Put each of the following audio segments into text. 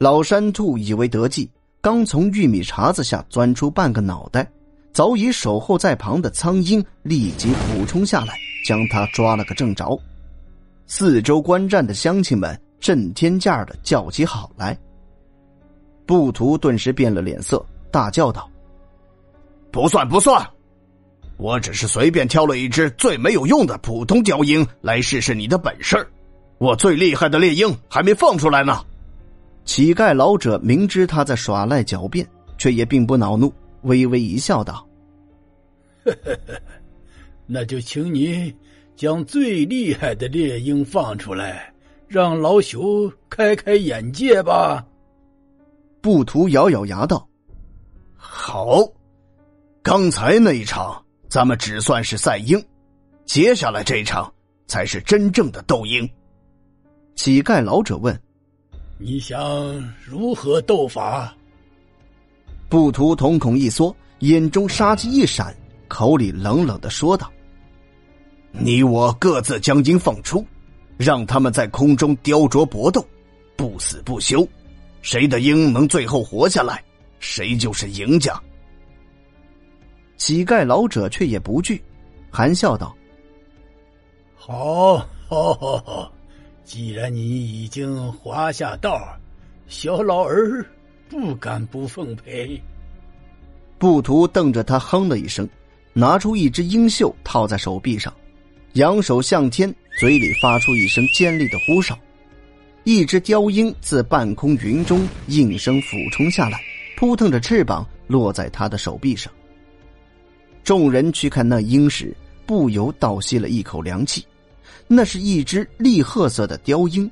老山兔以为得计，刚从玉米茬子下钻出半个脑袋，早已守候在旁的苍鹰立即俯冲下来，将他抓了个正着。四周观战的乡亲们震天价的叫起好来。布图顿时变了脸色，大叫道：“不算不算，我只是随便挑了一只最没有用的普通雕鹰来试试你的本事。我最厉害的猎鹰还没放出来呢。”乞丐老者明知他在耍赖狡辩，却也并不恼怒，微微一笑，道：“呵呵呵，那就请你。”将最厉害的猎鹰放出来，让老朽开开眼界吧。布图咬咬牙道：“好，刚才那一场咱们只算是赛鹰，接下来这一场才是真正的斗鹰。”乞丐老者问：“你想如何斗法？”布图瞳孔一缩，眼中杀机一闪，口里冷冷的说道。你我各自将鹰放出，让他们在空中雕琢搏斗，不死不休。谁的鹰能最后活下来，谁就是赢家。乞丐老者却也不惧，含笑道：“好，好，好，好！既然你已经滑下道，小老儿不敢不奉陪。”布图瞪着他，哼了一声，拿出一只鹰袖套在手臂上。扬手向天，嘴里发出一声尖利的呼哨，一只雕鹰自半空云中应声俯冲下来，扑腾着翅膀落在他的手臂上。众人去看那鹰时，不由倒吸了一口凉气。那是一只栗褐色的雕鹰，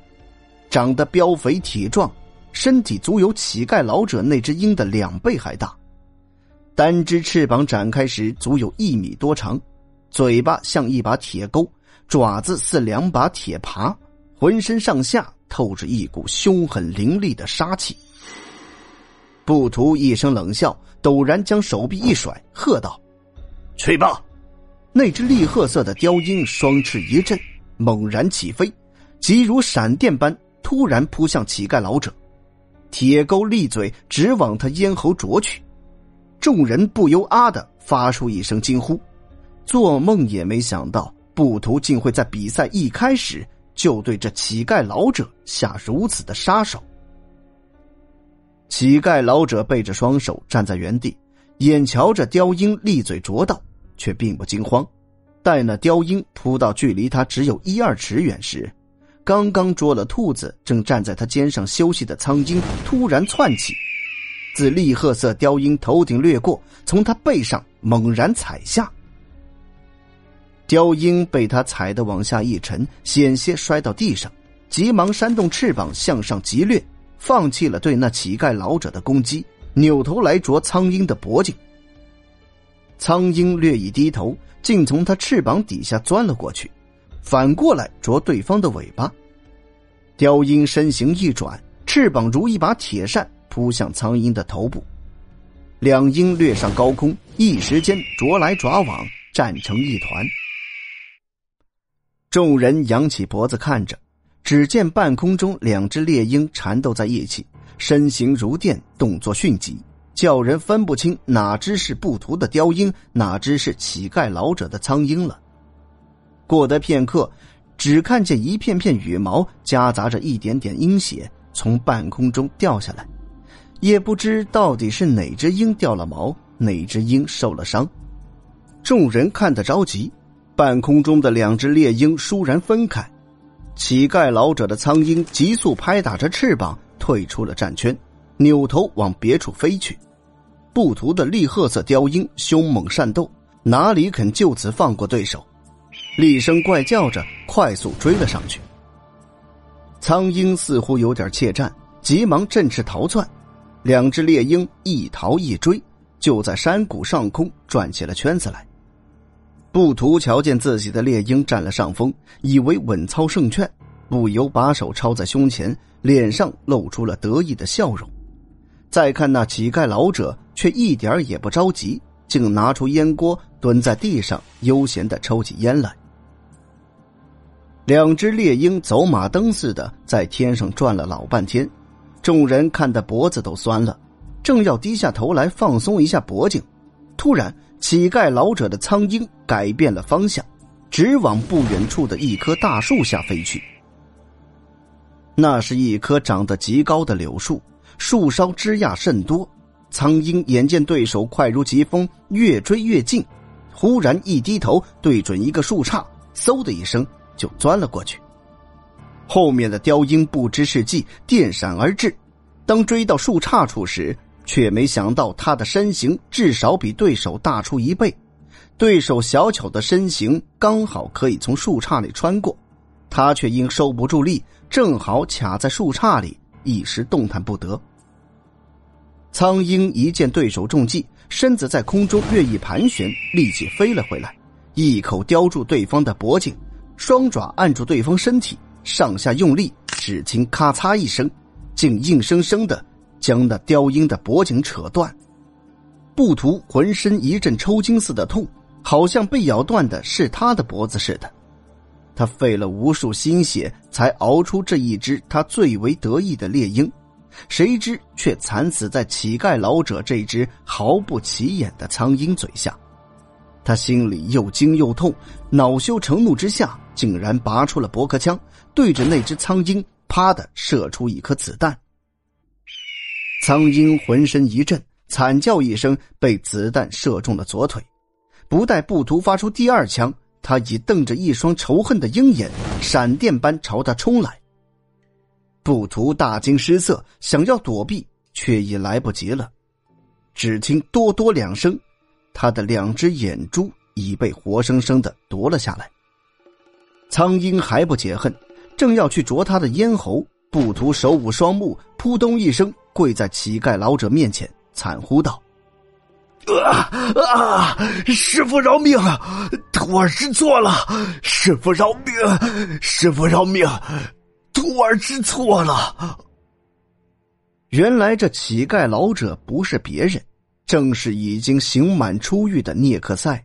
长得膘肥体壮，身体足有乞丐老者那只鹰的两倍还大，单只翅膀展开时足有一米多长。嘴巴像一把铁钩，爪子似两把铁耙，浑身上下透着一股凶狠凌厉的杀气。布图一声冷笑，陡然将手臂一甩，喝道：“去吧！”那只栗褐色的雕鹰双翅一震，猛然起飞，急如闪电般突然扑向乞丐老者，铁钩利嘴直往他咽喉啄去。众人不由啊的发出一声惊呼。做梦也没想到，布图竟会在比赛一开始就对这乞丐老者下如此的杀手。乞丐老者背着双手站在原地，眼瞧着雕鹰利嘴啄到，却并不惊慌。待那雕鹰扑到距离他只有一二尺远时，刚刚捉了兔子，正站在他肩上休息的苍鹰突然窜起，自栗褐色雕鹰头顶掠过，从他背上猛然踩下。雕鹰被他踩得往下一沉，险些摔到地上，急忙扇动翅膀向上急掠，放弃了对那乞丐老者的攻击，扭头来啄苍鹰的脖颈。苍鹰略一低头，竟从他翅膀底下钻了过去，反过来啄对方的尾巴。雕鹰身形一转，翅膀如一把铁扇扑向苍鹰的头部，两鹰掠上高空，一时间啄来爪往，战成一团。众人扬起脖子看着，只见半空中两只猎鹰缠斗在一起，身形如电，动作迅疾，叫人分不清哪只是不图的雕鹰，哪只是乞丐老者的苍鹰了。过得片刻，只看见一片片羽毛夹杂着一点点鹰血从半空中掉下来，也不知到底是哪只鹰掉了毛，哪只鹰受了伤。众人看得着急。半空中的两只猎鹰倏然分开，乞丐老者的苍鹰急速拍打着翅膀退出了战圈，扭头往别处飞去。不图的栗褐色雕鹰凶猛善斗，哪里肯就此放过对手？厉声怪叫着，快速追了上去。苍鹰似乎有点怯战，急忙振翅逃窜。两只猎鹰一逃一追，就在山谷上空转起了圈子来。布图瞧见自己的猎鹰占了上风，以为稳操胜券，不由把手抄在胸前，脸上露出了得意的笑容。再看那乞丐老者，却一点也不着急，竟拿出烟锅，蹲在地上悠闲的抽起烟来。两只猎鹰走马灯似的在天上转了老半天，众人看得脖子都酸了，正要低下头来放松一下脖颈，突然，乞丐老者的苍鹰改变了方向，直往不远处的一棵大树下飞去。那是一棵长得极高的柳树，树梢枝桠甚多。苍鹰眼见对手快如疾风，越追越近，忽然一低头，对准一个树杈，嗖的一声就钻了过去。后面的雕鹰不知是计，电闪而至。当追到树杈处时，却没想到他的身形至少比对手大出一倍。对手小巧的身形刚好可以从树杈里穿过，他却因收不住力，正好卡在树杈里，一时动弹不得。苍鹰一见对手中计，身子在空中略一盘旋，立即飞了回来，一口叼住对方的脖颈，双爪按住对方身体，上下用力，只听咔嚓一声，竟硬生生的将那雕鹰的脖颈扯断。布图浑身一阵抽筋似的痛，好像被咬断的是他的脖子似的。他费了无数心血，才熬出这一只他最为得意的猎鹰。谁知却惨死在乞丐老者这只毫不起眼的苍鹰嘴下，他心里又惊又痛，恼羞成怒之下，竟然拔出了驳壳枪，对着那只苍鹰啪的射出一颗子弹。苍鹰浑身一震，惨叫一声，被子弹射中了左腿。不待布图发出第二枪，他已瞪着一双仇恨的鹰眼，闪电般朝他冲来。布图大惊失色，想要躲避，却已来不及了。只听“哆哆”两声，他的两只眼珠已被活生生的夺了下来。苍鹰还不解恨，正要去啄他的咽喉，布图手舞双目，扑通一声跪在乞丐老者面前，惨呼道：“啊啊！师傅饶命！徒儿知错了，师傅饶命！师傅饶命！”徒儿知错了。原来这乞丐老者不是别人，正是已经刑满出狱的聂克赛。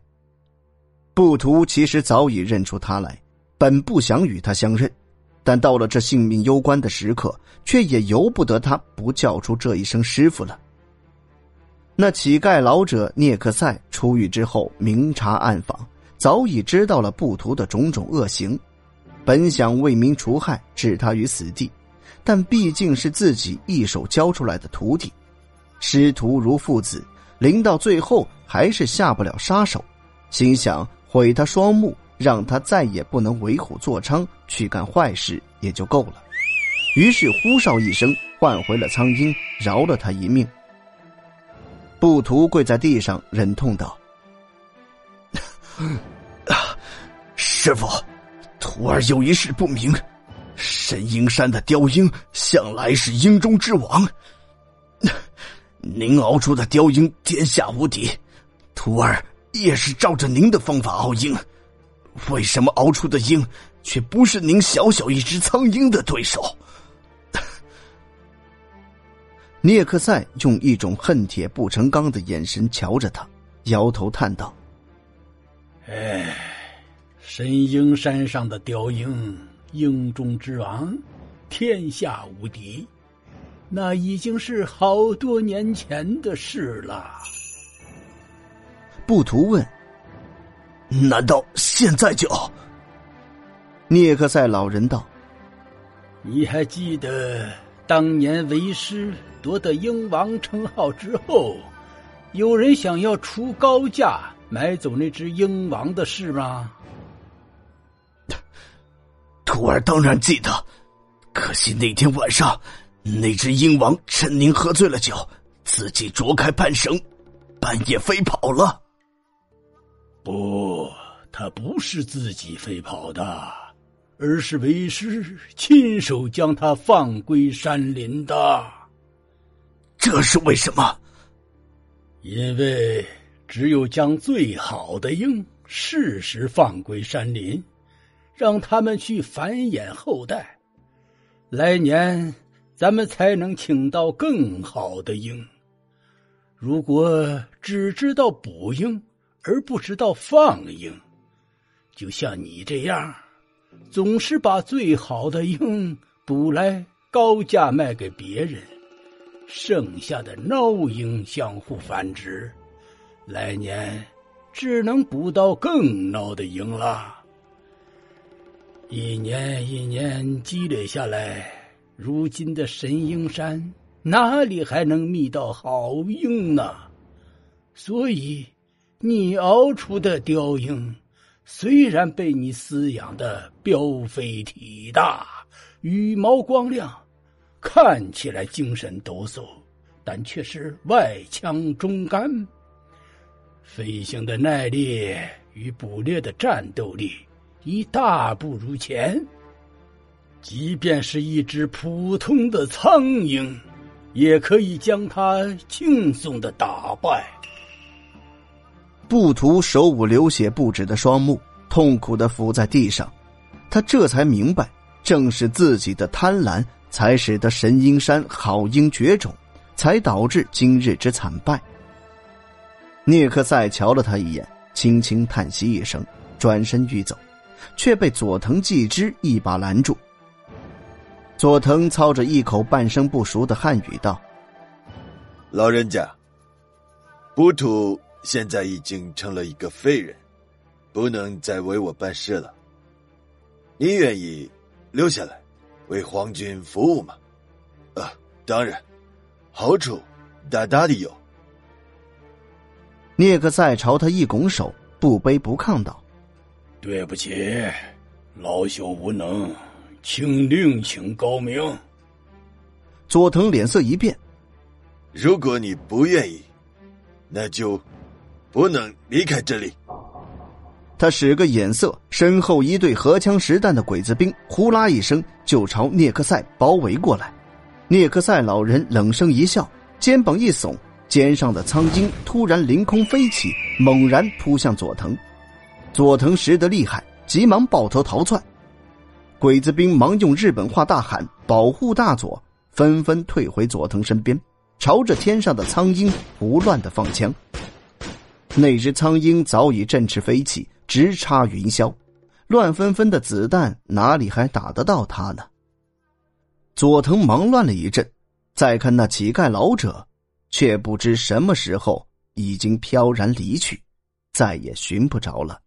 布图其实早已认出他来，本不想与他相认，但到了这性命攸关的时刻，却也由不得他不叫出这一声师傅了。那乞丐老者聂克赛出狱之后，明察暗访，早已知道了布图的种种恶行。本想为民除害，置他于死地，但毕竟是自己一手教出来的徒弟，师徒如父子，临到最后还是下不了杀手，心想毁他双目，让他再也不能为虎作伥去干坏事也就够了。于是呼哨一声，唤回了苍鹰，饶了他一命。布图跪在地上，忍痛道：“ 师傅。”徒儿有一事不明，神鹰山的雕鹰向来是鹰中之王。您熬出的雕鹰天下无敌，徒儿也是照着您的方法熬鹰，为什么熬出的鹰却不是您小小一只苍鹰的对手？聂克赛用一种恨铁不成钢的眼神瞧着他，摇头叹道：“哎。”神鹰山上的雕鹰，鹰中之王，天下无敌，那已经是好多年前的事了。布图问：“难道现在就？”聂克赛老人道：“你还记得当年为师夺得鹰王称号之后，有人想要出高价买走那只鹰王的事吗？”徒儿当然记得，可惜那天晚上，那只鹰王趁您喝醉了酒，自己啄开半绳，半夜飞跑了。不，他不是自己飞跑的，而是为师亲手将他放归山林的。这是为什么？因为只有将最好的鹰适时放归山林。让他们去繁衍后代，来年咱们才能请到更好的鹰。如果只知道捕鹰而不知道放鹰，就像你这样，总是把最好的鹰捕来高价卖给别人。剩下的孬鹰相互繁殖，来年只能捕到更孬的鹰了。一年一年积累下来，如今的神鹰山哪里还能觅到好鹰呢？所以，你熬出的雕鹰，虽然被你饲养的膘肥体大、羽毛光亮。看起来精神抖擞，但却是外强中干。飞行的耐力与捕猎的战斗力已大不如前。即便是一只普通的苍蝇，也可以将它轻松的打败。布图手舞流血不止的双目，痛苦的伏在地上。他这才明白，正是自己的贪婪。才使得神鹰山好鹰绝种，才导致今日之惨败。聂克赛瞧了他一眼，轻轻叹息一声，转身欲走，却被佐藤纪之一把拦住。佐藤操着一口半生不熟的汉语道：“老人家，不土现在已经成了一个废人，不能再为我办事了。你愿意留下来？”为皇军服务吗？啊，当然，好处大大的有。聂克赛朝他一拱手，不卑不亢道：“对不起，老朽无能，请另请高明。”佐藤脸色一变：“如果你不愿意，那就不能离开这里。”他使个眼色，身后一队荷枪实弹的鬼子兵呼啦一声就朝聂克赛包围过来。聂克赛老人冷声一笑，肩膀一耸，肩上的苍鹰突然凌空飞起，猛然扑向佐藤。佐藤识得厉害，急忙抱头逃窜。鬼子兵忙用日本话大喊：“保护大佐！”纷纷退回佐藤身边，朝着天上的苍鹰胡乱的放枪。那只苍鹰早已振翅飞起。直插云霄，乱纷纷的子弹哪里还打得到他呢？佐藤忙乱了一阵，再看那乞丐老者，却不知什么时候已经飘然离去，再也寻不着了。